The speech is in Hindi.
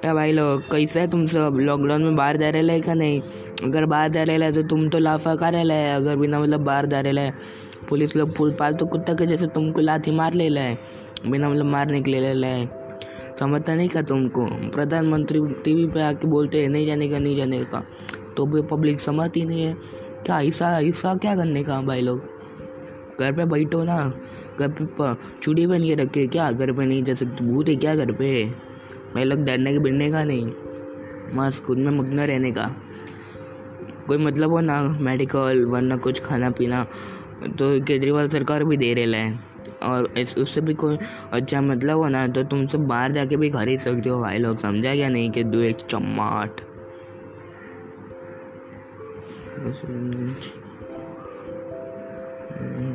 क्या भाई लोग। कैसे है तुम सब? लॉकडाउन में बाहर जा रहे है क्या नहीं? अगर बाहर जा रहे है तो तुम तो लाफा कर रहे है अगर बिना मतलब बाहर जा रहे है पुलिस लोग फूल पाल तो कुत्ता के जैसे तुमको लाठी मार ले ले बिना मतलब मारने के ले ले समझता नहीं का तुमको? प्रधानमंत्री टीवी पे आके बोलते हैं, नहीं जाने का, नहीं जाने का। तो भी पब्लिक समझती नहीं है। क्या ऐसा ऐसा क्या करने का भाई लोग? घर पे बैठो ना। घर पे चूड़ी बन के रखे क्या? घर पे नहीं जा सकते भूत है क्या घर पे? भाई लोग डरने के बिड़ने का नहीं। मस्त स्कूल में मग्न रहने का। कोई मतलब हो ना मेडिकल वरना कुछ खाना पीना तो केजरीवाल सरकार भी दे रहे है। और इस, उससे भी कोई अच्छा मतलब हो ना तो तुम सब बाहर जाके भी खरीद सकते हो भाई लोग, समझा क्या नहीं कि दो एक चम्माट Mm-hmm.